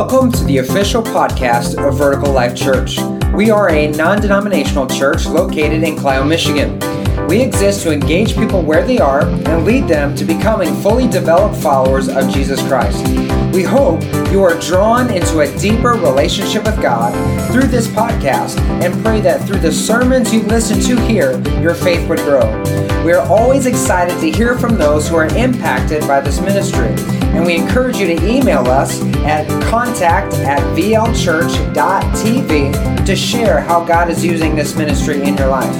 Welcome to the official podcast of Vertical Life Church. We are a non denominational church located in Clio, Michigan. We exist to engage people where they are and lead them to becoming fully developed followers of Jesus Christ. We hope you are drawn into a deeper relationship with God through this podcast and pray that through the sermons you listen to here, your faith would grow. We are always excited to hear from those who are impacted by this ministry, and we encourage you to email us at contact at vlchurch.tv to share how God is using this ministry in your life.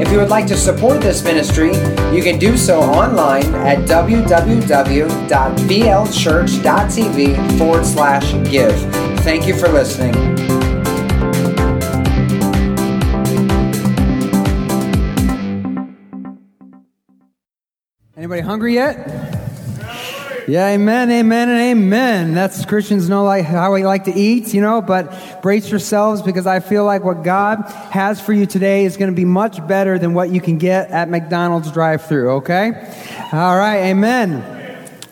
If you would like to support this ministry, you can do so online at www.vlchurch.tv forward slash give. Thank you for listening. Anybody hungry yet? Yeah, amen, amen, and amen. That's Christians know like how we like to eat, you know, but brace yourselves because I feel like what God has for you today is going to be much better than what you can get at McDonald's drive-through, okay? All right, amen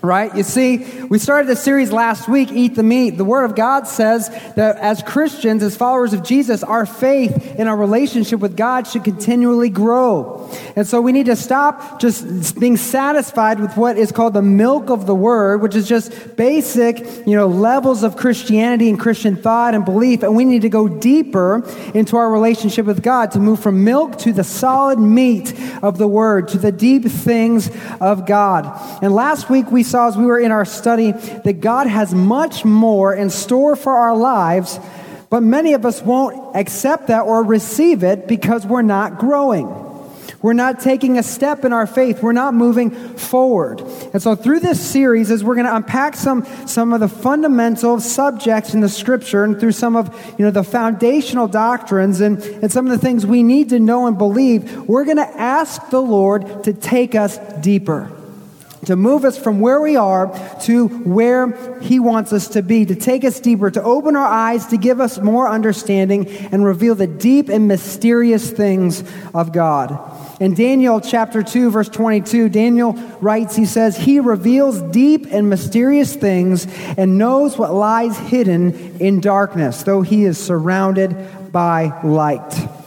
right? You see, we started this series last week, Eat the Meat. The Word of God says that as Christians, as followers of Jesus, our faith in our relationship with God should continually grow. And so we need to stop just being satisfied with what is called the milk of the Word, which is just basic, you know, levels of Christianity and Christian thought and belief. And we need to go deeper into our relationship with God to move from milk to the solid meat of the Word, to the deep things of God. And last week we saw as we were in our study that God has much more in store for our lives, but many of us won't accept that or receive it because we're not growing. We're not taking a step in our faith. We're not moving forward. And so through this series, as we're going to unpack some, some of the fundamental subjects in the scripture and through some of you know, the foundational doctrines and, and some of the things we need to know and believe, we're going to ask the Lord to take us deeper to move us from where we are to where He wants us to be, to take us deeper, to open our eyes, to give us more understanding, and reveal the deep and mysterious things of God. In Daniel chapter 2, verse 22, Daniel writes, he says, He reveals deep and mysterious things and knows what lies hidden in darkness, though he is surrounded by light.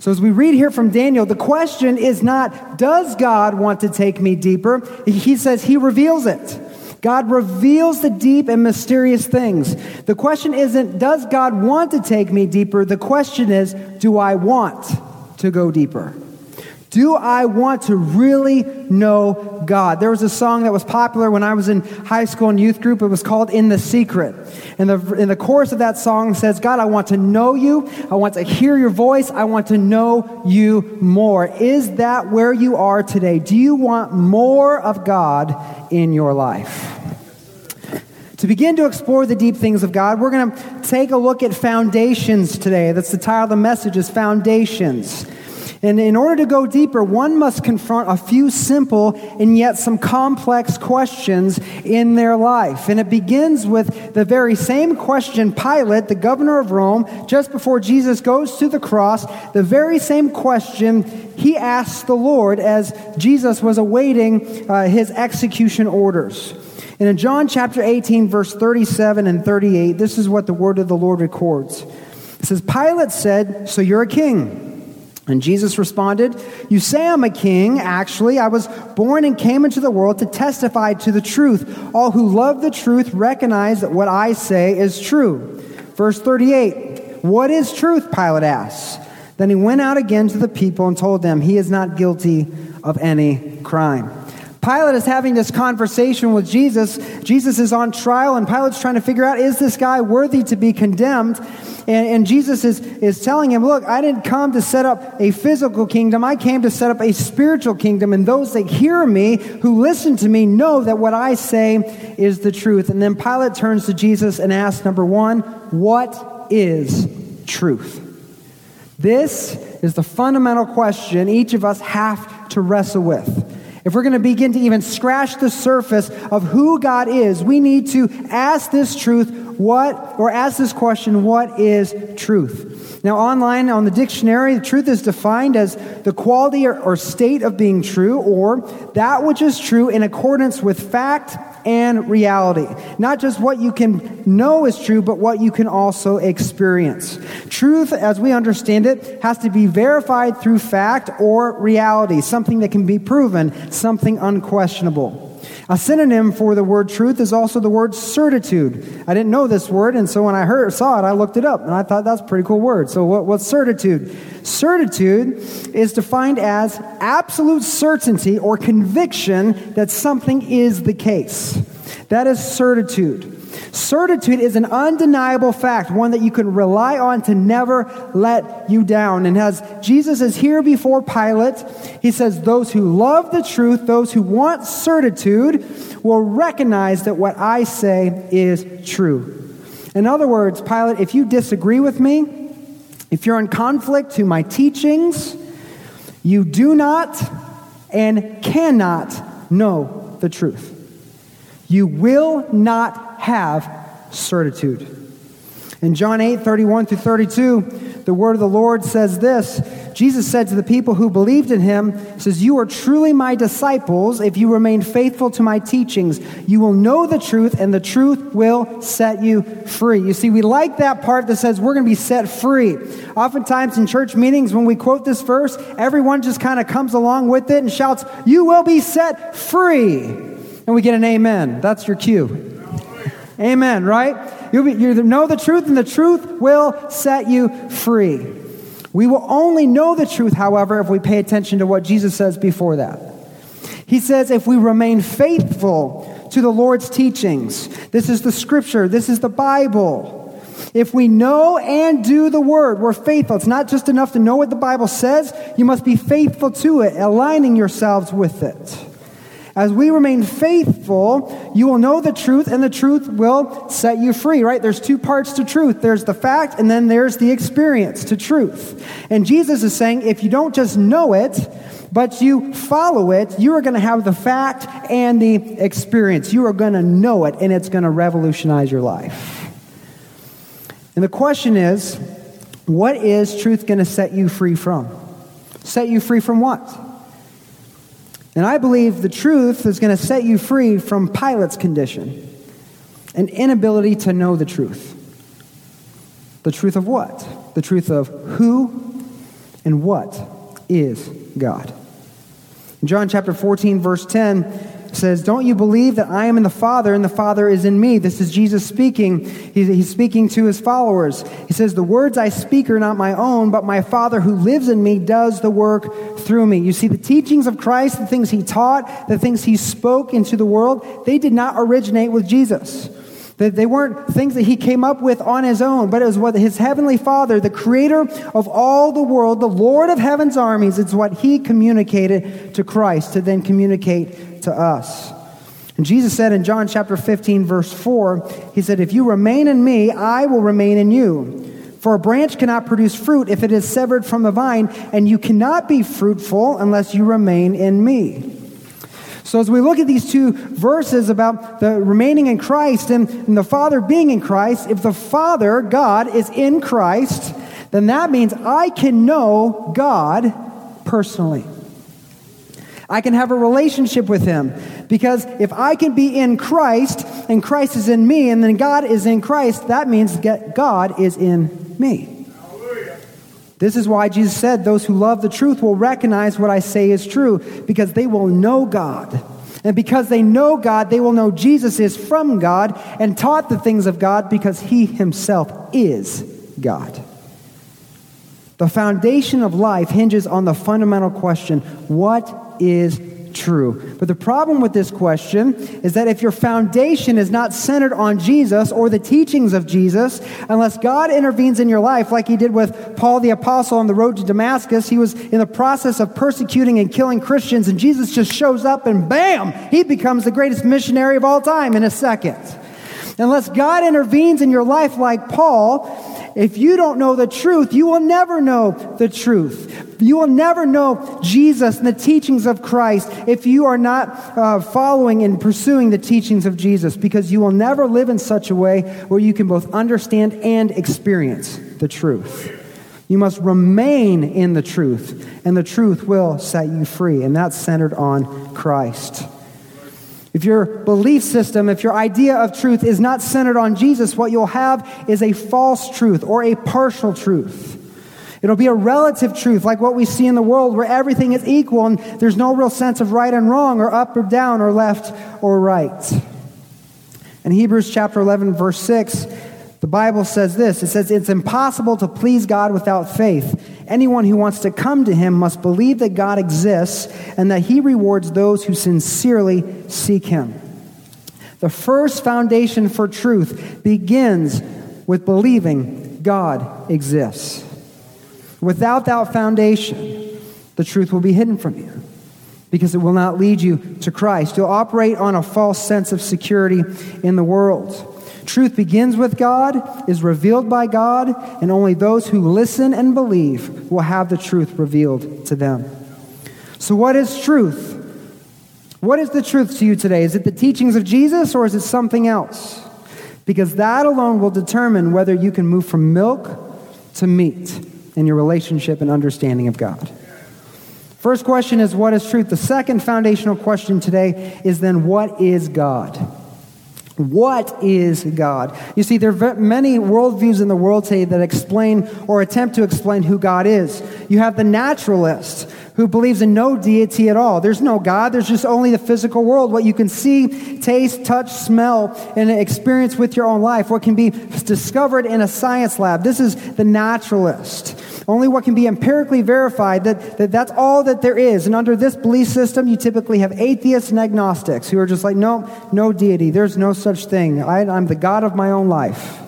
So, as we read here from Daniel, the question is not, does God want to take me deeper? He says he reveals it. God reveals the deep and mysterious things. The question isn't, does God want to take me deeper? The question is, do I want to go deeper? Do I want to really know God? There was a song that was popular when I was in high school and youth group. It was called In the Secret. And the, in the chorus of that song says, God, I want to know you. I want to hear your voice. I want to know you more. Is that where you are today? Do you want more of God in your life? To begin to explore the deep things of God, we're going to take a look at foundations today. That's the title of the message is Foundations. And in order to go deeper, one must confront a few simple and yet some complex questions in their life. And it begins with the very same question Pilate, the governor of Rome, just before Jesus goes to the cross, the very same question he asks the Lord as Jesus was awaiting uh, his execution orders. And in John chapter 18, verse 37 and 38, this is what the word of the Lord records. It says, Pilate said, So you're a king. And Jesus responded, You say I'm a king. Actually, I was born and came into the world to testify to the truth. All who love the truth recognize that what I say is true. Verse 38 What is truth? Pilate asks. Then he went out again to the people and told them he is not guilty of any crime. Pilate is having this conversation with Jesus. Jesus is on trial, and Pilate's trying to figure out is this guy worthy to be condemned? And, and, Jesus is, is telling him, Look, I didn't come to set up a physical kingdom, I came to set up a spiritual kingdom. And those that hear me, who listen to me, know that what I say is the truth. And then Pilate turns to Jesus and asks, Number one, what is truth? This is the fundamental question each of us have to wrestle with. If we're going to begin to even scratch the surface of who God is, we need to ask this truth, what, or ask this question, what is truth? Now, online on the dictionary, the truth is defined as the quality or, or state of being true, or that which is true in accordance with fact, and reality. Not just what you can know is true, but what you can also experience. Truth, as we understand it, has to be verified through fact or reality, something that can be proven, something unquestionable. A synonym for the word truth is also the word certitude. I didn't know this word, and so when I heard saw it, I looked it up, and I thought that's a pretty cool word. So, what, what's certitude? Certitude is defined as absolute certainty or conviction that something is the case. That is certitude. Certitude is an undeniable fact, one that you can rely on to never let you down. And as Jesus is here before Pilate, he says, Those who love the truth, those who want certitude, will recognize that what I say is true. In other words, Pilate, if you disagree with me, if you're in conflict to my teachings, you do not and cannot know the truth. You will not have certitude. In John 8, 31 through 32, the word of the Lord says this Jesus said to the people who believed in him, says, You are truly my disciples if you remain faithful to my teachings. You will know the truth, and the truth will set you free. You see, we like that part that says we're going to be set free. Oftentimes in church meetings, when we quote this verse, everyone just kind of comes along with it and shouts, You will be set free. And we get an amen. That's your cue. Amen, right? You'll be, you know the truth, and the truth will set you free. We will only know the truth, however, if we pay attention to what Jesus says before that. He says, if we remain faithful to the Lord's teachings, this is the scripture, this is the Bible. If we know and do the word, we're faithful. It's not just enough to know what the Bible says, you must be faithful to it, aligning yourselves with it. As we remain faithful, you will know the truth, and the truth will set you free, right? There's two parts to truth there's the fact, and then there's the experience to truth. And Jesus is saying if you don't just know it, but you follow it, you are going to have the fact and the experience. You are going to know it, and it's going to revolutionize your life. And the question is what is truth going to set you free from? Set you free from what? And I believe the truth is going to set you free from Pilate's condition an inability to know the truth. The truth of what? The truth of who and what is God. In John chapter 14, verse 10, says, Don't you believe that I am in the Father and the Father is in me? This is Jesus speaking. He's, he's, speaking to his followers. He says, The words I speak are not my own, but my Father who lives in me does the work through me. You see, the teachings of Christ, the things he taught, the things he spoke into the world, they did not originate with Jesus. They weren't things that he came up with on his own, but it was what his heavenly Father, the creator of all the world, the Lord of heaven's armies, it's what he communicated to Christ to then communicate to us. And Jesus said in John chapter 15, verse 4, He said, If you remain in me, I will remain in you. For a branch cannot produce fruit if it is severed from the vine, and you cannot be fruitful unless you remain in me. So, as we look at these two verses about the remaining in Christ and, and the Father being in Christ, if the Father, God, is in Christ, then that means I can know God personally. I can have a relationship with Him. Because if I can be in Christ and Christ is in me and then God is in Christ, that means God is in me. This is why Jesus said, Those who love the truth will recognize what I say is true, because they will know God. And because they know God, they will know Jesus is from God and taught the things of God because he himself is God. The foundation of life hinges on the fundamental question what is true. But the problem with this question is that if your foundation is not centered on Jesus or the teachings of Jesus, unless God intervenes in your life, like he did with Paul the Apostle on the road to Damascus, he was in the process of persecuting and killing Christians, and Jesus just shows up and bam, he becomes the greatest missionary of all time in a second. Unless God intervenes in your life like Paul, if you don't know the truth, you will never know the truth. You will never know Jesus and the teachings of Christ if you are not uh, following and pursuing the teachings of Jesus, because you will never live in such a way where you can both understand and experience the truth. You must remain in the truth, and the truth will set you free, and that's centered on Christ. If your belief system, if your idea of truth is not centered on Jesus, what you'll have is a false truth or a partial truth. It'll be a relative truth, like what we see in the world where everything is equal and there's no real sense of right and wrong or up or down or left or right. In Hebrews chapter 11, verse 6, the Bible says this it says, It's impossible to please God without faith. Anyone who wants to come to him must believe that God exists and that he rewards those who sincerely seek him. The first foundation for truth begins with believing God exists. Without that foundation, the truth will be hidden from you because it will not lead you to Christ. You'll operate on a false sense of security in the world. Truth begins with God, is revealed by God, and only those who listen and believe will have the truth revealed to them. So, what is truth? What is the truth to you today? Is it the teachings of Jesus or is it something else? Because that alone will determine whether you can move from milk to meat in your relationship and understanding of God. First question is, what is truth? The second foundational question today is then, what is God? What is God? You see, there are many worldviews in the world today that explain or attempt to explain who God is. You have the naturalist who believes in no deity at all. There's no God, there's just only the physical world, what you can see, taste, touch, smell, and experience with your own life, what can be discovered in a science lab. This is the naturalist. Only what can be empirically verified, that, that that's all that there is. And under this belief system, you typically have atheists and agnostics who are just like, no, no deity. There's no such thing. I, I'm the God of my own life.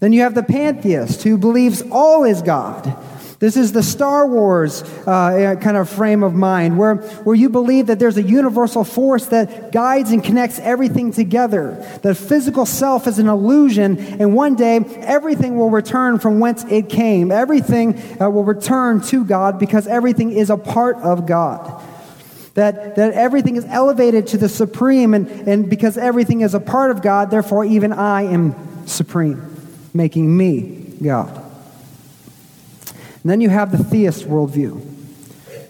Then you have the pantheist who believes all is God. This is the Star Wars uh, kind of frame of mind, where, where you believe that there's a universal force that guides and connects everything together. That physical self is an illusion, and one day everything will return from whence it came. Everything uh, will return to God because everything is a part of God. That, that everything is elevated to the supreme, and, and because everything is a part of God, therefore even I am supreme, making me God. And then you have the theist worldview,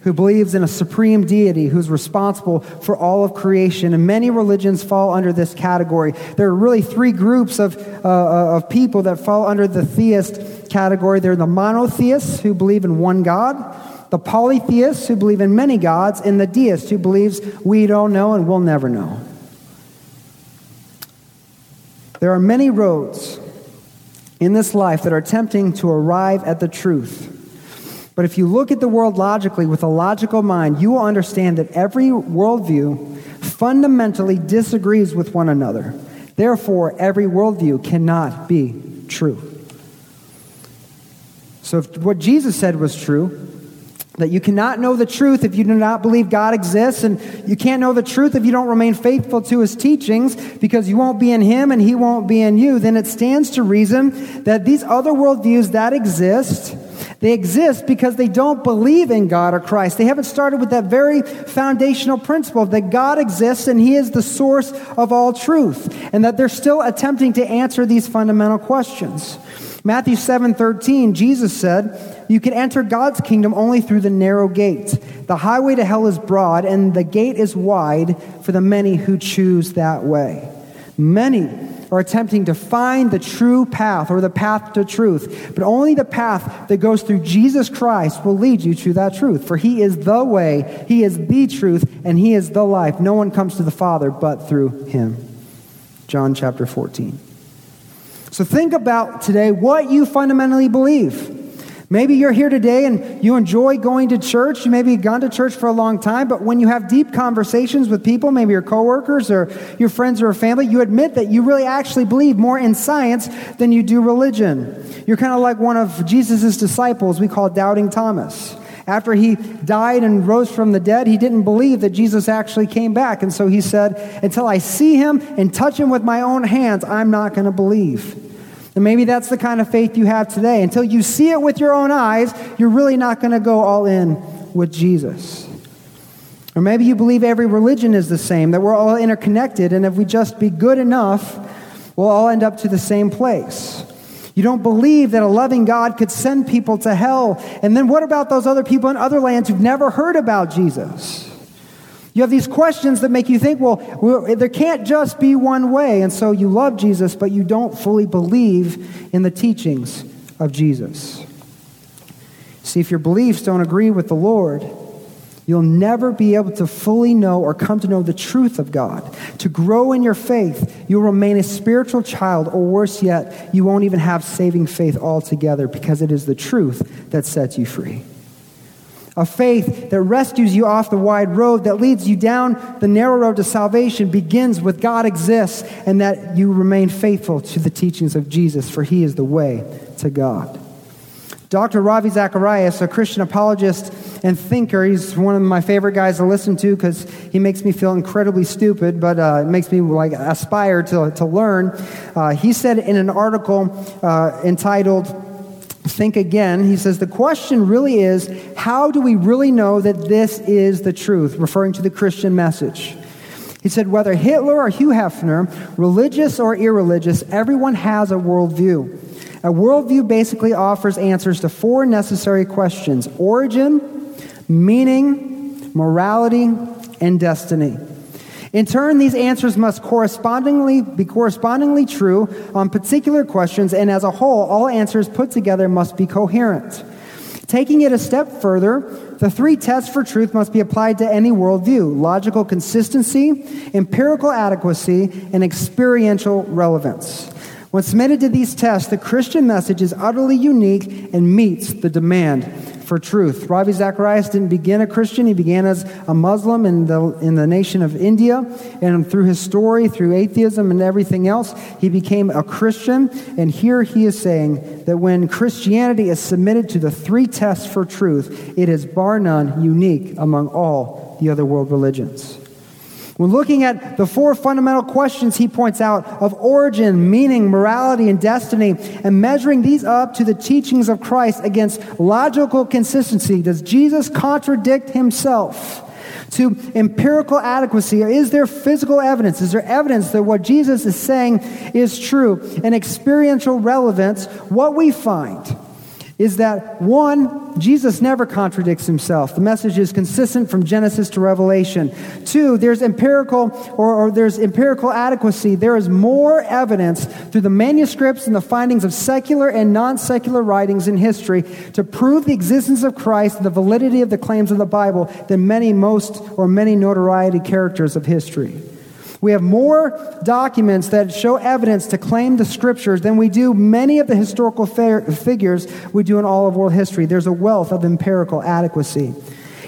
who believes in a supreme deity who's responsible for all of creation. And many religions fall under this category. There are really three groups of, uh, uh of people that fall under the theist category. They're the monotheists, who believe in one God, the polytheists, who believe in many gods, and the deist, who believes we don't know and we'll never know. There are many roads in this life that are tempting to arrive at the truth. But if you look at the world logically with a logical mind, you will understand that every worldview fundamentally disagrees with one another. Therefore, every worldview cannot be true. So, if what Jesus said was true, that you cannot know the truth if you do not believe God exists, and you can't know the truth if you don't remain faithful to his teachings because you won't be in him and he won't be in you, then it stands to reason that these other worldviews that exist they exist because they don't believe in God or Christ. They haven't started with that very foundational principle that God exists and He is the source of all truth, and that they're still attempting to answer these fundamental questions. Matthew 7 13, Jesus said, You can enter God's kingdom only through the narrow gate. The highway to hell is broad, and the gate is wide for the many who choose that way. Many are attempting to find the true path or the path to truth. But only the path that goes through Jesus Christ will lead you to that truth. For he is the way, he is the truth, and he is the life. No one comes to the Father but through him. John chapter 14. So think about today what you fundamentally believe. Maybe you're here today and you enjoy going to church. You maybe gone to church for a long time, but when you have deep conversations with people, maybe your coworkers or your friends or family, you admit that you really actually believe more in science than you do religion. You're kind of like one of Jesus' disciples we call Doubting Thomas. After he died and rose from the dead, he didn't believe that Jesus actually came back. And so he said, Until I see him and touch him with my own hands, I'm not going to believe. And maybe that's the kind of faith you have today. Until you see it with your own eyes, you're really not going to go all in with Jesus. Or maybe you believe every religion is the same, that we're all interconnected, and if we just be good enough, we'll all end up to the same place. You don't believe that a loving God could send people to hell. And then what about those other people in other lands who've never heard about Jesus? You have these questions that make you think, well, there can't just be one way. And so you love Jesus, but you don't fully believe in the teachings of Jesus. See, if your beliefs don't agree with the Lord, you'll never be able to fully know or come to know the truth of God. To grow in your faith, you'll remain a spiritual child, or worse yet, you won't even have saving faith altogether because it is the truth that sets you free a faith that rescues you off the wide road, that leads you down the narrow road to salvation, begins with God exists, and that you remain faithful to the teachings of Jesus, for he is the way to God. Dr. Ravi Zacharias, a Christian apologist and thinker, he's one of my favorite guys to listen to because he makes me feel incredibly stupid, but uh, it makes me like aspire to, to learn. Uh, he said in an article uh, entitled think again. He says, The question really is how do we really know that this is the truth? Referring to the Christian message. He said, Whether Hitler or Hugh Hefner, religious or irreligious, everyone has a worldview. A worldview basically offers answers to four necessary questions origin, meaning, morality, and destiny. In turn, these answers must correspondingly be correspondingly true on particular questions, and as a whole, all answers put together must be coherent. Taking it a step further, the three tests for truth must be applied to any worldview logical consistency, empirical adequacy, and experiential relevance. When submitted to these tests, the Christian message is utterly unique and meets the demand for truth. Ravi Zacharias didn't begin a Christian, he began as a Muslim in the, in the nation of India. And through his story, through atheism and everything else, he became a Christian. And here he is saying that when Christianity is submitted to the three tests for truth, it is bar none unique among all the other world religions. When looking at the four fundamental questions he points out of origin, meaning, morality, and destiny, and measuring these up to the teachings of Christ against logical consistency, does Jesus contradict himself? To empirical adequacy, is there physical evidence? Is there evidence that what Jesus is saying is true? And experiential relevance, what we find is that one, Jesus never contradicts himself. The message is consistent from Genesis to Revelation. Two, there's empirical or, or, there's empirical adequacy. There is more evidence through the manuscripts and the findings of secular and non-secular writings in history to prove the existence of Christ and the validity of the claims of the Bible than many most or many notoriety characters of history. We have more documents that show evidence to claim the scriptures than we do many of the historical figures we do in all of world history. There's a wealth of empirical adequacy.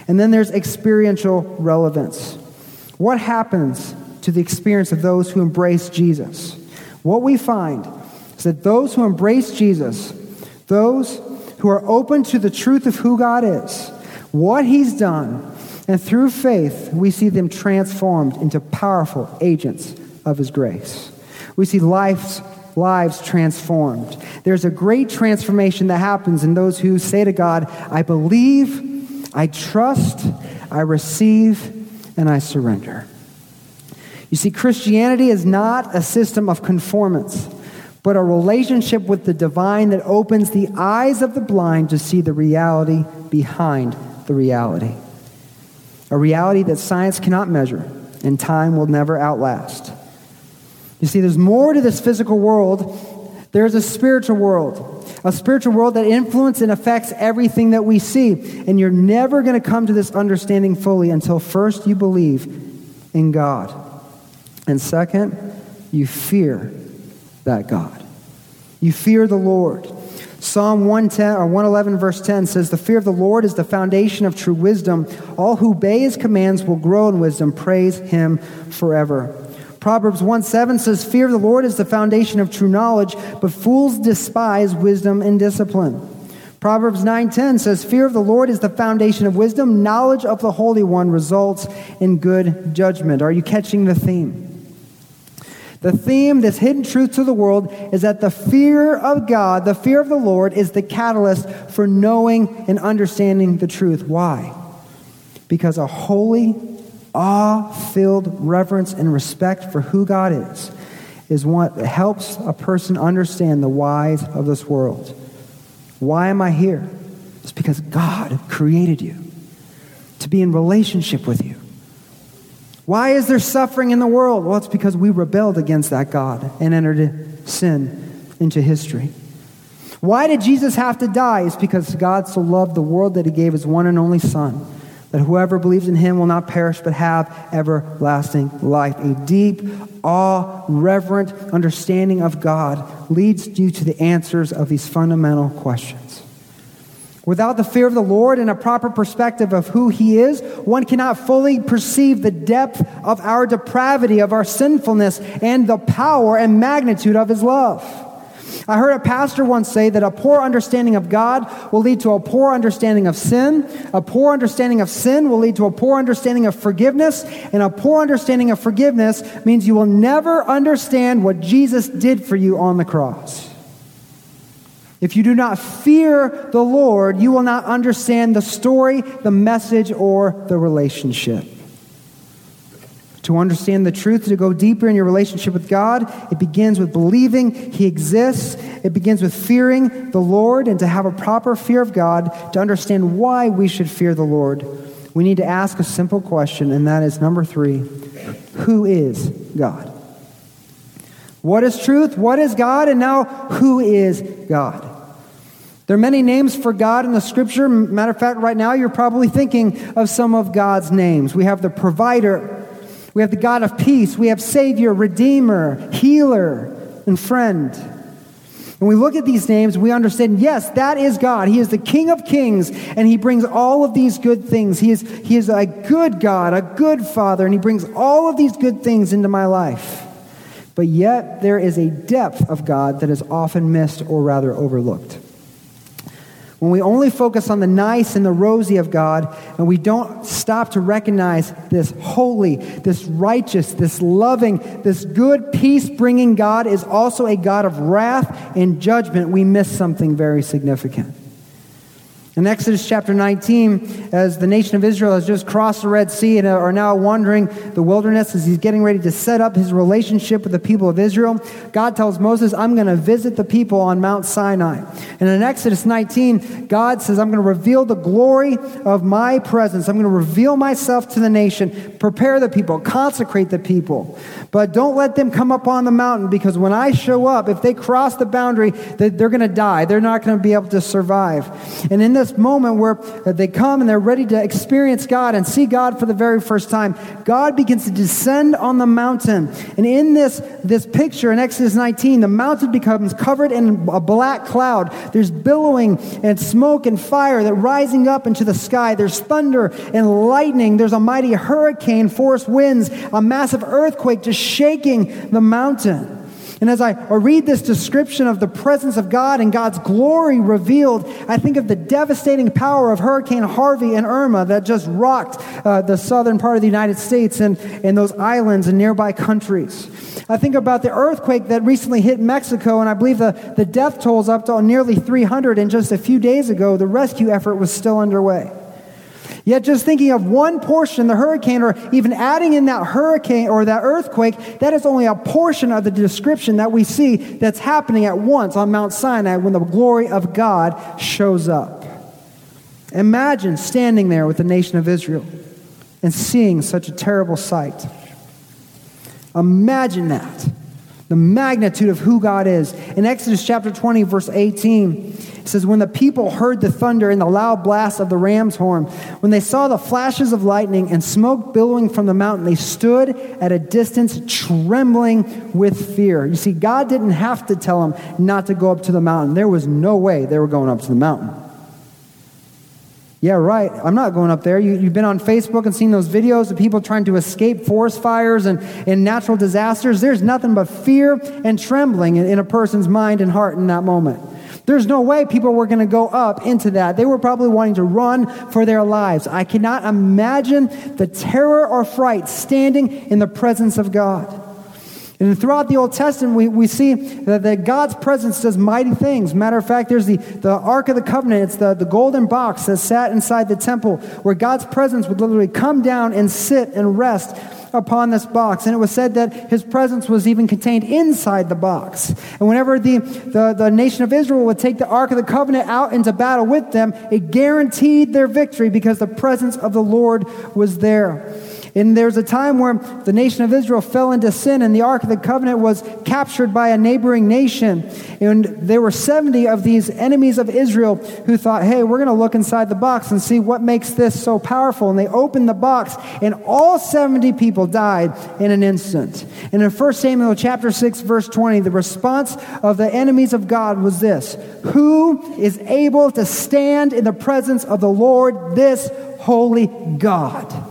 And then there's experiential relevance. What happens to the experience of those who embrace Jesus? What we find is that those who embrace Jesus, those who are open to the truth of who God is, what He's done, and through faith, we see them transformed into powerful agents of His grace. We see lives, lives transformed. There's a great transformation that happens in those who say to God, I believe, I trust, I receive, and I surrender. You see, Christianity is not a system of conformance, but a relationship with the divine that opens the eyes of the blind to see the reality behind the reality a reality that science cannot measure and time will never outlast. You see, there's more to this physical world. There's a spiritual world, a spiritual world that influences and affects everything that we see. And you're never going to come to this understanding fully until first you believe in God. And second, you fear that God. You fear the Lord. Psalm 110 or 111 verse 10 says, The fear of the Lord is the foundation of true wisdom. All who obey his commands will grow in wisdom. Praise him forever. Proverbs 1 7 says, Fear of the Lord is the foundation of true knowledge, but fools despise wisdom and discipline. Proverbs 9:10 says fear of the Lord is the foundation of wisdom knowledge of the holy one results in good judgment are you catching the theme the theme, this hidden truth to the world, is that the fear of God, the fear of the Lord, is the catalyst for knowing and understanding the truth. Why? Because a holy, awe filled reverence and respect for who God is is what helps a person understand the whys of this world. Why am I here? It's because God created you to be in relationship with you. Why is there suffering in the world? Well, it's because we rebelled against that God and entered sin into history. Why did Jesus have to die? It's because God so loved the world that he gave his one and only Son, that whoever believes in him will not perish but have everlasting life. A deep, awe, reverent understanding of God leads you to the answers of these fundamental questions. Without the fear of the Lord and a proper perspective of who He is, one cannot fully perceive the depth of our depravity, of our sinfulness, and the power and magnitude of His love. I heard a pastor once say that a poor understanding of God will lead to a poor understanding of sin. A poor understanding of sin will lead to a poor understanding of forgiveness. And a poor understanding of forgiveness means you will never understand what Jesus did for you on the cross. If you do not fear the Lord, you will not understand the story, the message, or the relationship. To understand the truth, to go deeper in your relationship with God, it begins with believing He exists. It begins with fearing the Lord and to have a proper fear of God, to understand why we should fear the Lord. We need to ask a simple question, and that is number three Who is God? What is truth? What is God? And now, who is God? There are many names for God in the scripture. Matter of fact, right now you're probably thinking of some of God's names. We have the provider, we have the God of peace, we have Savior, Redeemer, Healer, and Friend. When we look at these names, we understand, yes, that is God. He is the King of kings, and He brings all of these good things. He is, he is a good God, a good Father, and He brings all of these good things into my life. But yet, there is a depth of God that is often missed or rather overlooked. When we only focus on the nice and the rosy of God, and we don't stop to recognize this holy, this righteous, this loving, this good, peace bringing God is also a God of wrath and judgment, we miss something very significant. In Exodus chapter 19, as the nation of Israel has just crossed the Red Sea and are now wandering the wilderness as he's getting ready to set up his relationship with the people of Israel, God tells Moses, I'm going to visit the people on Mount Sinai. And in Exodus 19, God says, I'm going to reveal the glory of my presence. I'm going to reveal myself to the nation, prepare the people, consecrate the people. But don't let them come up on the mountain because when I show up, if they cross the boundary, they're going to die. They're not going to be able to survive. And in this this moment where they come and they're ready to experience God and see God for the very first time, God begins to descend on the mountain. And in this, this picture in Exodus 19, the mountain becomes covered in a black cloud. There's billowing and smoke and fire that rising up into the sky. There's thunder and lightning. There's a mighty hurricane, force winds, a massive earthquake just shaking the mountain. And as I read this description of the presence of God and God's glory revealed, I think of the devastating power of Hurricane Harvey and Irma that just rocked uh, the southern part of the United States and, and those islands and nearby countries. I think about the earthquake that recently hit Mexico, and I believe the, the death toll is up to nearly 300, and just a few days ago, the rescue effort was still underway. Yet, just thinking of one portion, the hurricane, or even adding in that hurricane or that earthquake, that is only a portion of the description that we see that's happening at once on Mount Sinai when the glory of God shows up. Imagine standing there with the nation of Israel and seeing such a terrible sight. Imagine that. The magnitude of who God is. In Exodus chapter 20, verse 18, it says, When the people heard the thunder and the loud blast of the ram's horn, when they saw the flashes of lightning and smoke billowing from the mountain, they stood at a distance, trembling with fear. You see, God didn't have to tell them not to go up to the mountain. There was no way they were going up to the mountain. Yeah, right. I'm not going up there. You, have been on Facebook and seen those videos of people trying to escape forest fires and, and natural disasters. There's nothing but fear and trembling in, in a person's mind and heart in that moment. There's no way people were going to go up into that. They were probably wanting to run for their lives. I cannot imagine the terror or fright standing in the presence of God. And throughout the Old Testament, we, we see that, that, God's presence does mighty things. Matter of fact, there's the, the Ark of the Covenant. It's the, the golden box that sat inside the temple where God's presence would literally come down and sit and rest upon this box. And it was said that his presence was even contained inside the box. And whenever the, the, the nation of Israel would take the Ark of the Covenant out into battle with them, it guaranteed their victory because the presence of the Lord was there. And there was a time where the nation of Israel fell into sin, and the Ark of the Covenant was captured by a neighboring nation. And there were 70 of these enemies of Israel who thought, hey, we're going to look inside the box and see what makes this so powerful. And they opened the box, and all 70 people died in an instant. And in 1 Samuel chapter 6, verse 20, the response of the enemies of God was this Who is able to stand in the presence of the Lord, this holy God?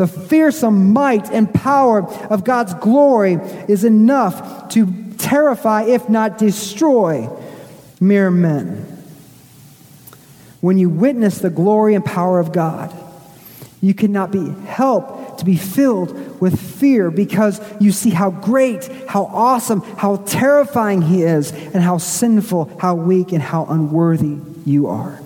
The fearsome might and power of God's glory is enough to terrify, if not destroy, mere men. When you witness the glory and power of God, you cannot be helped to be filled with fear because you see how great, how awesome, how terrifying He is, and how sinful, how weak, and how unworthy you are.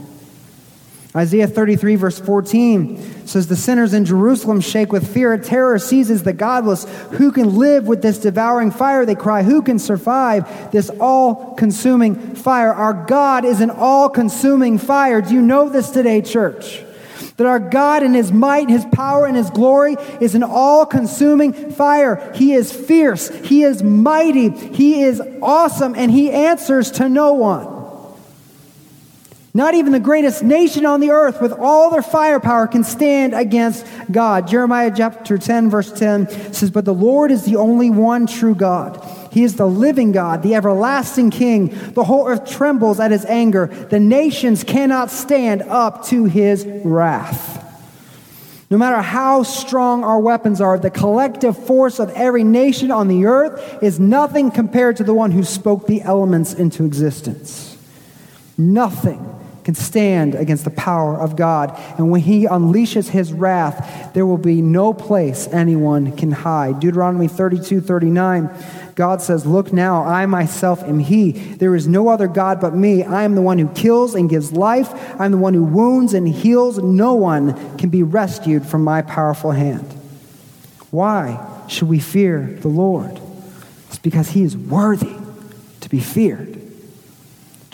Isaiah 33, verse 14 says, The sinners in Jerusalem shake with fear. Terror seizes the godless. Who can live with this devouring fire? They cry. Who can survive this all consuming fire? Our God is an all consuming fire. Do you know this today, church? That our God in His might, His power, and His glory is an all consuming fire. He is fierce. He is mighty. He is awesome, and He answers to no one. Not even the greatest nation on the earth with all their firepower can stand against God. Jeremiah chapter 10, verse 10 says, But the Lord is the only one true God. He is the living God, the everlasting King. The whole earth trembles at his anger. The nations cannot stand up to his wrath. No matter how strong our weapons are, the collective force of every nation on the earth is nothing compared to the one who spoke the elements into existence. Nothing can stand against the power of God. And when he unleashes his wrath, there will be no place anyone can hide. Deuteronomy 32 39, God says, Look now, I myself am he. There is no other God but me. I am the one who kills and gives life. I am the one who wounds and heals. No one can be rescued from my powerful hand. Why should we fear the Lord? It's because he is worthy to be feared.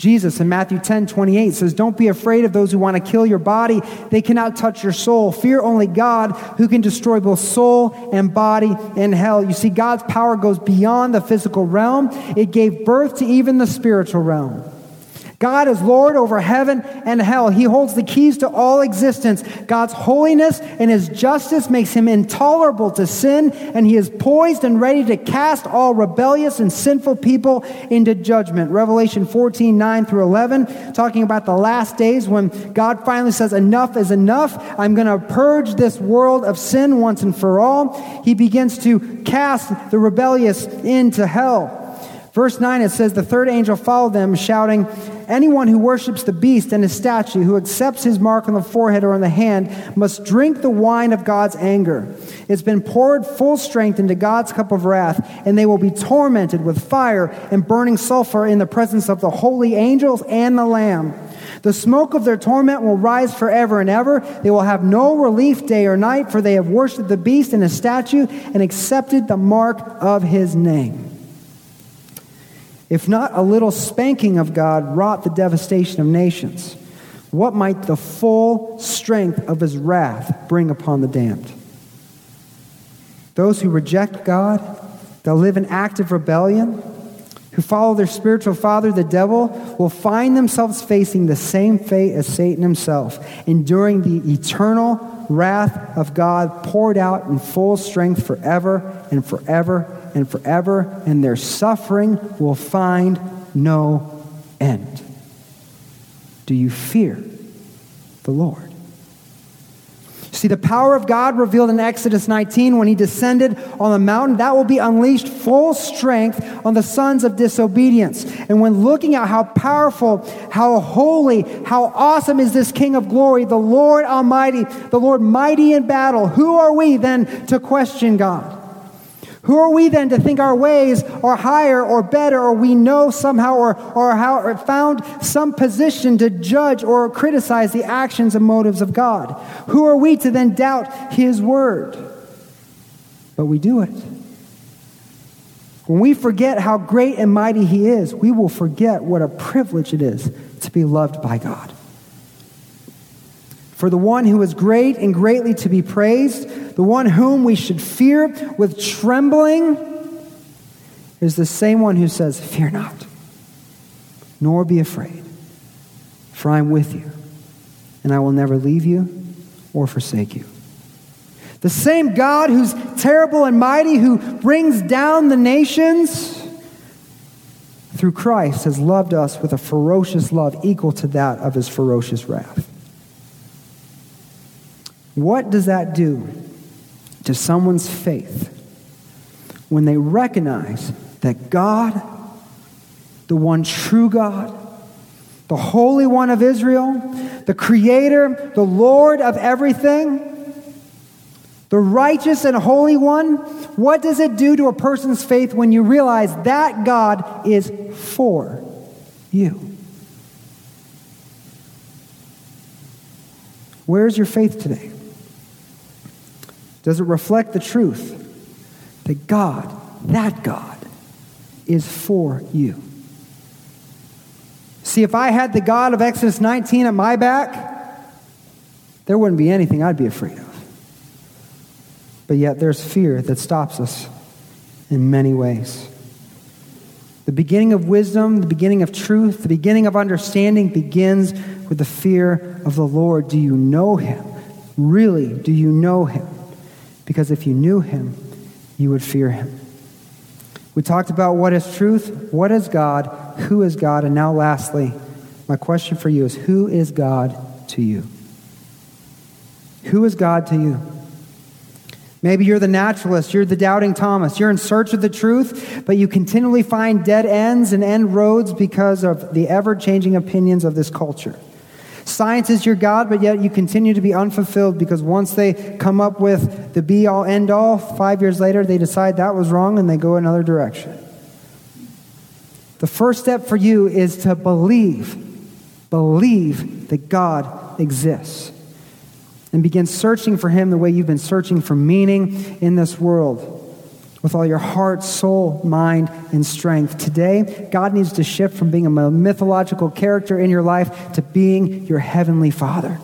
Jesus in Matthew 10 28 says, Don't be afraid of those who want to kill your body. They cannot touch your soul. Fear only God who can destroy both soul and body in hell. You see, God's power goes beyond the physical realm, it gave birth to even the spiritual realm. God is Lord over heaven and hell. He holds the keys to all existence. God's holiness and his justice makes him intolerable to sin, and he is poised and ready to cast all rebellious and sinful people into judgment. Revelation 14, 9 through 11, talking about the last days when God finally says, Enough is enough. I'm going to purge this world of sin once and for all. He begins to cast the rebellious into hell. Verse 9, it says, The third angel followed them, shouting, Anyone who worships the beast and his statue, who accepts his mark on the forehead or on the hand, must drink the wine of God's anger. It's been poured full strength into God's cup of wrath, and they will be tormented with fire and burning sulfur in the presence of the holy angels and the Lamb. The smoke of their torment will rise forever and ever. They will have no relief day or night, for they have worshipped the beast and his statue and accepted the mark of his name. If not a little spanking of God wrought the devastation of nations, what might the full strength of his wrath bring upon the damned? Those who reject God, that live in active rebellion, who follow their spiritual father, the devil, will find themselves facing the same fate as Satan himself, enduring the eternal wrath of God poured out in full strength forever and forever and forever, and their suffering will find no end. Do you fear the Lord? See, the power of God revealed in Exodus 19 when he descended on the mountain, that will be unleashed full strength on the sons of disobedience. And when looking at how powerful, how holy, how awesome is this King of glory, the Lord Almighty, the Lord mighty in battle, who are we then to question God? Who are we then to think our ways are higher or better, or we know somehow or, or, how, or found some position to judge or criticize the actions and motives of God? Who are we to then doubt His word? But we do it. When we forget how great and mighty He is, we will forget what a privilege it is to be loved by God. For the one who is great and greatly to be praised, the one whom we should fear with trembling, is the same one who says, Fear not, nor be afraid, for I am with you, and I will never leave you or forsake you. The same God who's terrible and mighty, who brings down the nations, through Christ has loved us with a ferocious love equal to that of his ferocious wrath. What does that do to someone's faith when they recognize that God, the one true God, the Holy One of Israel, the Creator, the Lord of everything, the righteous and holy one, what does it do to a person's faith when you realize that God is for you? Where's your faith today? Does it reflect the truth that God, that God, is for you? See, if I had the God of Exodus 19 at my back, there wouldn't be anything I'd be afraid of. But yet there's fear that stops us in many ways. The beginning of wisdom, the beginning of truth, the beginning of understanding begins with the fear of the Lord. Do you know him? Really, do you know him? Because if you knew him, you would fear him. We talked about what is truth, what is God, who is God, and now lastly, my question for you is who is God to you? Who is God to you? Maybe you're the naturalist, you're the doubting Thomas, you're in search of the truth, but you continually find dead ends and end roads because of the ever changing opinions of this culture. Science is your God, but yet you continue to be unfulfilled because once they come up with the be all end all, five years later they decide that was wrong and they go another direction. The first step for you is to believe, believe that God exists and begin searching for Him the way you've been searching for meaning in this world with all your heart, soul, mind, and strength. Today, God needs to shift from being a mythological character in your life to being your heavenly Father.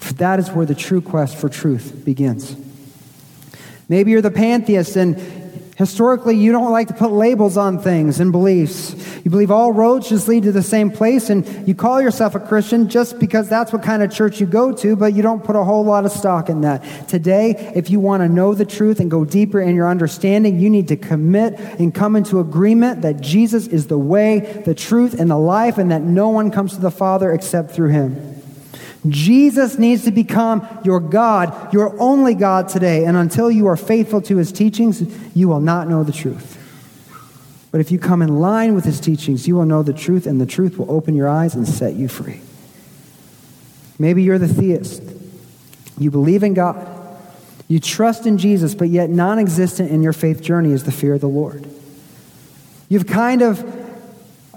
For that is where the true quest for truth begins. Maybe you're the pantheist and Historically, you don't like to put labels on things and beliefs. You believe all roads just lead to the same place, and you call yourself a Christian just because that's what kind of church you go to, but you don't put a whole lot of stock in that. Today, if you want to know the truth and go deeper in your understanding, you need to commit and come into agreement that Jesus is the way, the truth, and the life, and that no one comes to the Father except through him. Jesus needs to become your God, your only God today. And until you are faithful to his teachings, you will not know the truth. But if you come in line with his teachings, you will know the truth, and the truth will open your eyes and set you free. Maybe you're the theist. You believe in God. You trust in Jesus, but yet non existent in your faith journey is the fear of the Lord. You've kind of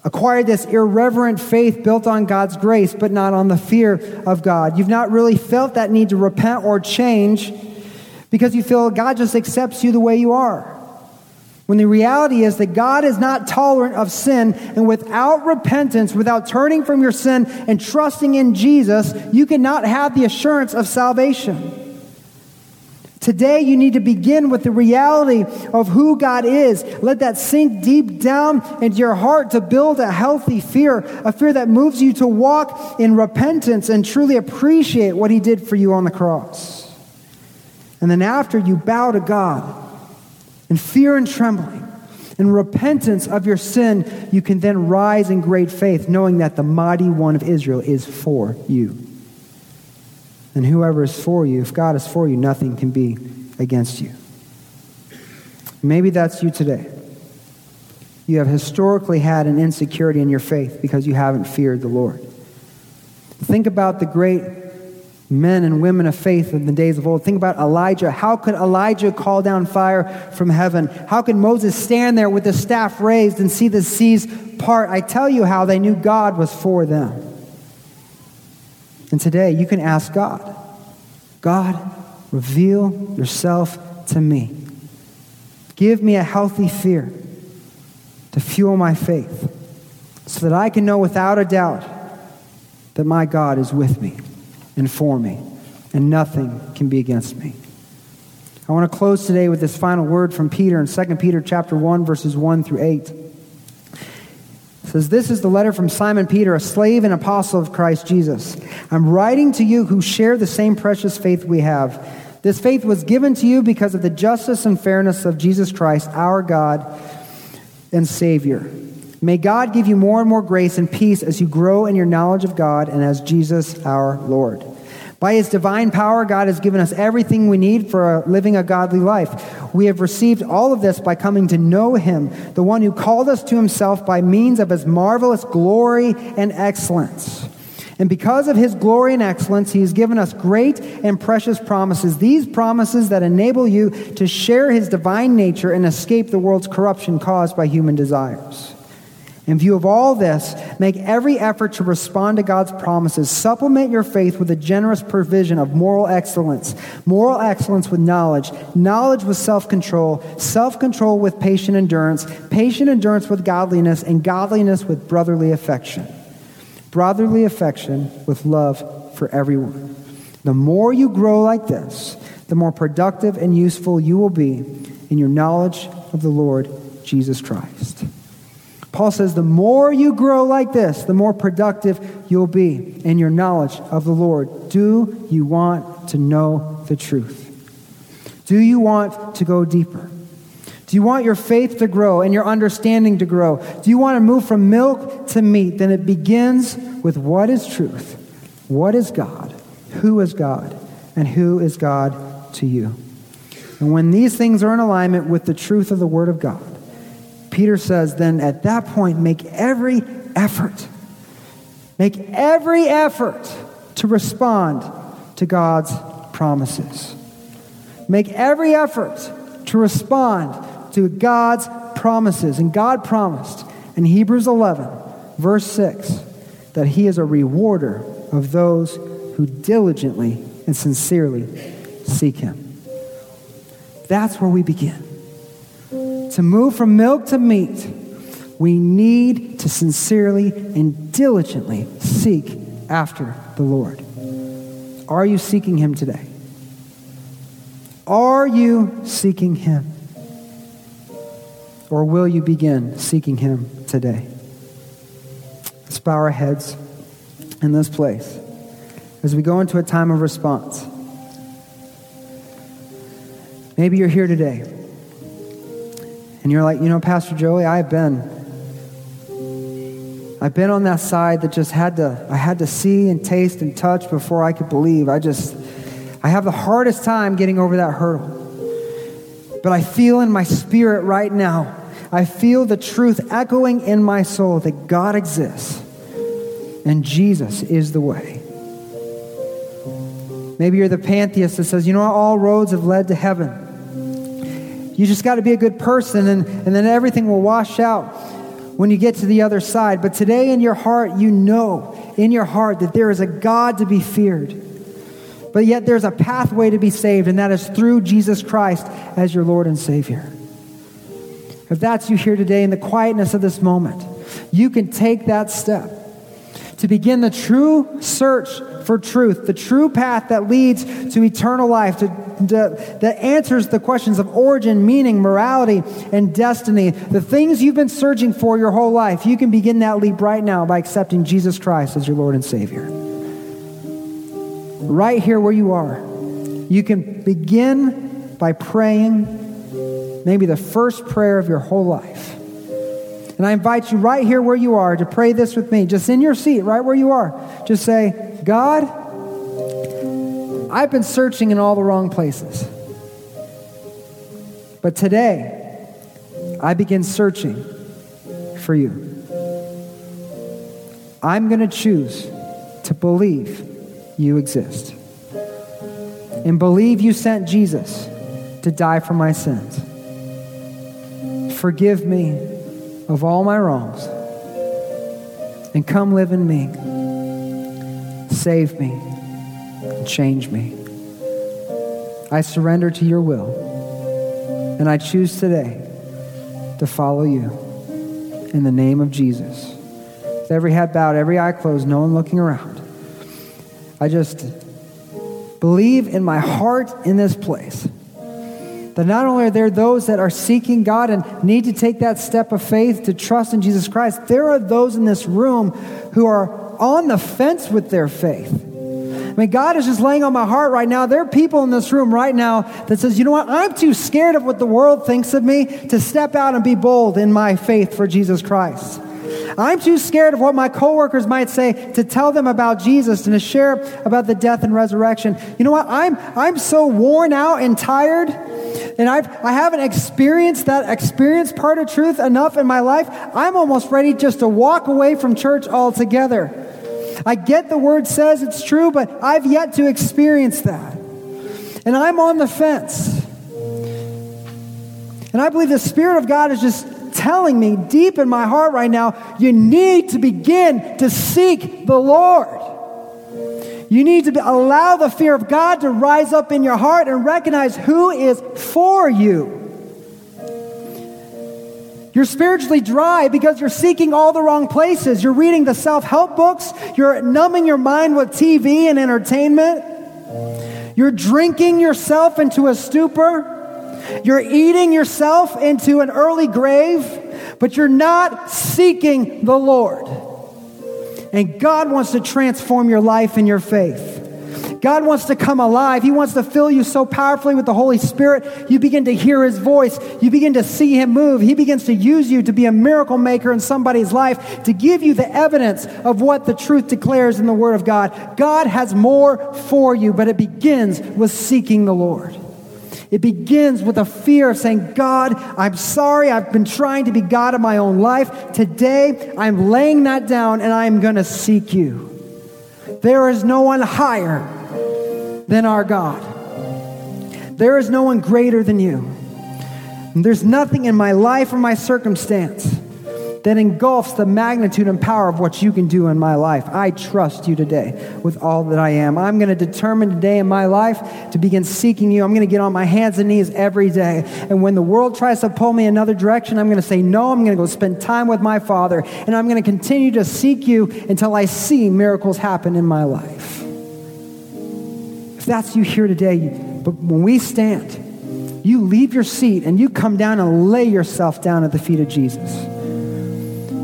acquired this irreverent faith built on God's grace, but not on the fear of God. You've not really felt that need to repent or change because you feel God just accepts you the way you are. When the reality is that God is not tolerant of sin, and without repentance, without turning from your sin and trusting in Jesus, you cannot have the assurance of salvation. Today, you need to begin with the reality of who God is. Let that sink deep down into your heart to build a healthy fear, a fear that moves you to walk in repentance and truly appreciate what He did for you on the cross. And then, after you bow to God in fear and trembling, in repentance of your sin, you can then rise in great faith, knowing that the mighty one of Israel is for you and whoever is for you, if God is for you, nothing can be against you. Maybe that's you today. You have historically had an insecurity in your faith because you haven't feared the Lord. Think about the great men and women of faith in the days of old. Think about Elijah. How could Elijah call down fire from heaven? How could Moses stand there with the staff raised and see the seas part? I tell you how they knew God was for them. And today you can ask God, God, reveal yourself to me. Give me a healthy fear to fuel my faith so that I can know without a doubt that my God is with me and for me and nothing can be against me. I want to close today with this final word from Peter in 2 Peter chapter 1 verses 1 through 8. Says this is the letter from Simon Peter, a slave and apostle of Christ Jesus. I'm writing to you who share the same precious faith we have. This faith was given to you because of the justice and fairness of Jesus Christ, our God and Savior. May God give you more and more grace and peace as you grow in your knowledge of God and as Jesus our Lord. By his divine power, God has given us everything we need for living a godly life. We have received all of this by coming to know him, the one who called us to himself by means of his marvelous glory and excellence. And because of his glory and excellence, he has given us great and precious promises. These promises that enable you to share his divine nature and escape the world's corruption caused by human desires. In view of all this, make every effort to respond to God's promises. Supplement your faith with a generous provision of moral excellence, moral excellence with knowledge, knowledge with self control, self control with patient endurance, patient endurance with godliness, and godliness with brotherly affection. Brotherly affection with love for everyone. The more you grow like this, the more productive and useful you will be in your knowledge of the Lord Jesus Christ. Paul says, the more you grow like this, the more productive you'll be in your knowledge of the Lord. Do you want to know the truth? Do you want to go deeper? Do you want your faith to grow and your understanding to grow? Do you want to move from milk to meat? Then it begins with what is truth? What is God? Who is God? And who is God to you? And when these things are in alignment with the truth of the Word of God, Peter says, then at that point, make every effort. Make every effort to respond to God's promises. Make every effort to respond to God's promises. And God promised in Hebrews 11, verse 6, that He is a rewarder of those who diligently and sincerely seek Him. That's where we begin. To move from milk to meat, we need to sincerely and diligently seek after the Lord. Are you seeking Him today? Are you seeking Him? Or will you begin seeking Him today? Let's bow our heads in this place as we go into a time of response. Maybe you're here today and you're like, you know, Pastor Joey, I've been. I've been on that side that just had to, I had to see and taste and touch before I could believe. I just, I have the hardest time getting over that hurdle. But I feel in my spirit right now, I feel the truth echoing in my soul that God exists and Jesus is the way. Maybe you're the pantheist that says, you know, all roads have led to heaven. You just got to be a good person, and, and then everything will wash out when you get to the other side. But today, in your heart, you know in your heart that there is a God to be feared. But yet, there's a pathway to be saved, and that is through Jesus Christ as your Lord and Savior. If that's you here today in the quietness of this moment, you can take that step to begin the true search for truth, the true path that leads to eternal life, to, that answers the questions of origin, meaning, morality, and destiny. The things you've been searching for your whole life, you can begin that leap right now by accepting Jesus Christ as your Lord and Savior. Right here where you are, you can begin by praying maybe the first prayer of your whole life. And I invite you right here where you are to pray this with me, just in your seat, right where you are. Just say, God, I've been searching in all the wrong places. But today, I begin searching for you. I'm going to choose to believe you exist and believe you sent Jesus to die for my sins. Forgive me of all my wrongs and come live in me save me and change me. I surrender to your will, and I choose today to follow you in the name of Jesus. With every head bowed, every eye closed, no one looking around. I just believe in my heart in this place that not only are there those that are seeking God and need to take that step of faith to trust in Jesus Christ, there are those in this room who are on the fence with their faith. I mean, God is just laying on my heart right now. There are people in this room right now that says, you know what? I'm too scared of what the world thinks of me to step out and be bold in my faith for Jesus Christ. I'm too scared of what my coworkers might say to tell them about Jesus and to share about the death and resurrection. You know what? I'm, I'm so worn out and tired, and I've, I haven't experienced that experience part of truth enough in my life. I'm almost ready just to walk away from church altogether. I get the word says it's true, but I've yet to experience that. And I'm on the fence. And I believe the Spirit of God is just telling me deep in my heart right now, you need to begin to seek the Lord. You need to allow the fear of God to rise up in your heart and recognize who is for you. You're spiritually dry because you're seeking all the wrong places. You're reading the self help books. You're numbing your mind with TV and entertainment. You're drinking yourself into a stupor. You're eating yourself into an early grave, but you're not seeking the Lord. And God wants to transform your life and your faith. God wants to come alive. He wants to fill you so powerfully with the Holy Spirit. You begin to hear His voice. You begin to see Him move. He begins to use you to be a miracle maker in somebody's life, to give you the evidence of what the truth declares in the Word of God. God has more for you, but it begins with seeking the Lord. It begins with a fear of saying, God, I'm sorry. I've been trying to be God in my own life. Today, I'm laying that down and I'm going to seek you. There is no one higher than our God. There is no one greater than you. And there's nothing in my life or my circumstance that engulfs the magnitude and power of what you can do in my life. I trust you today with all that I am. I'm going to determine today in my life to begin seeking you. I'm going to get on my hands and knees every day. And when the world tries to pull me another direction, I'm going to say, No, I'm going to go spend time with my Father. And I'm going to continue to seek you until I see miracles happen in my life. That's you here today, but when we stand, you leave your seat and you come down and lay yourself down at the feet of Jesus.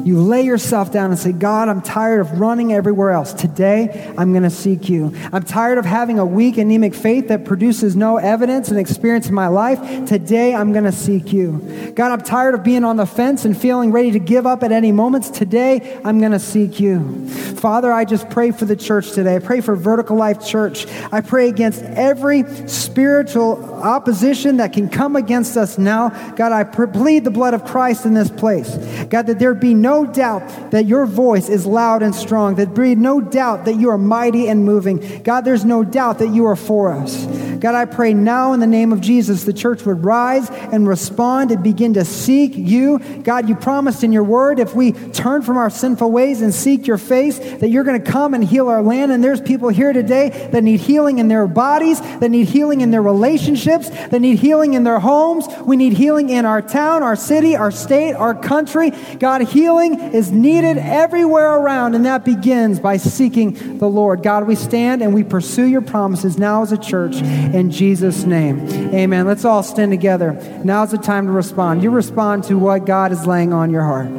You lay yourself down and say, God, I'm tired of running everywhere else. Today, I'm going to seek you. I'm tired of having a weak, anemic faith that produces no evidence and experience in my life. Today, I'm going to seek you. God, I'm tired of being on the fence and feeling ready to give up at any moments. Today, I'm going to seek you. Father, I just pray for the church today. I pray for Vertical Life Church. I pray against every spiritual opposition that can come against us now. God, I plead the blood of Christ in this place. God, that there be no no doubt that your voice is loud and strong, that breed no doubt that you are mighty and moving. God, there's no doubt that you are for us. God, I pray now in the name of Jesus, the church would rise and respond and begin to seek you. God, you promised in your word if we turn from our sinful ways and seek your face, that you're going to come and heal our land. And there's people here today that need healing in their bodies, that need healing in their relationships, that need healing in their homes. We need healing in our town, our city, our state, our country. God, healing Healing is needed everywhere around, and that begins by seeking the Lord. God, we stand and we pursue your promises now as a church in Jesus' name. Amen. Let's all stand together. Now's the time to respond. You respond to what God is laying on your heart.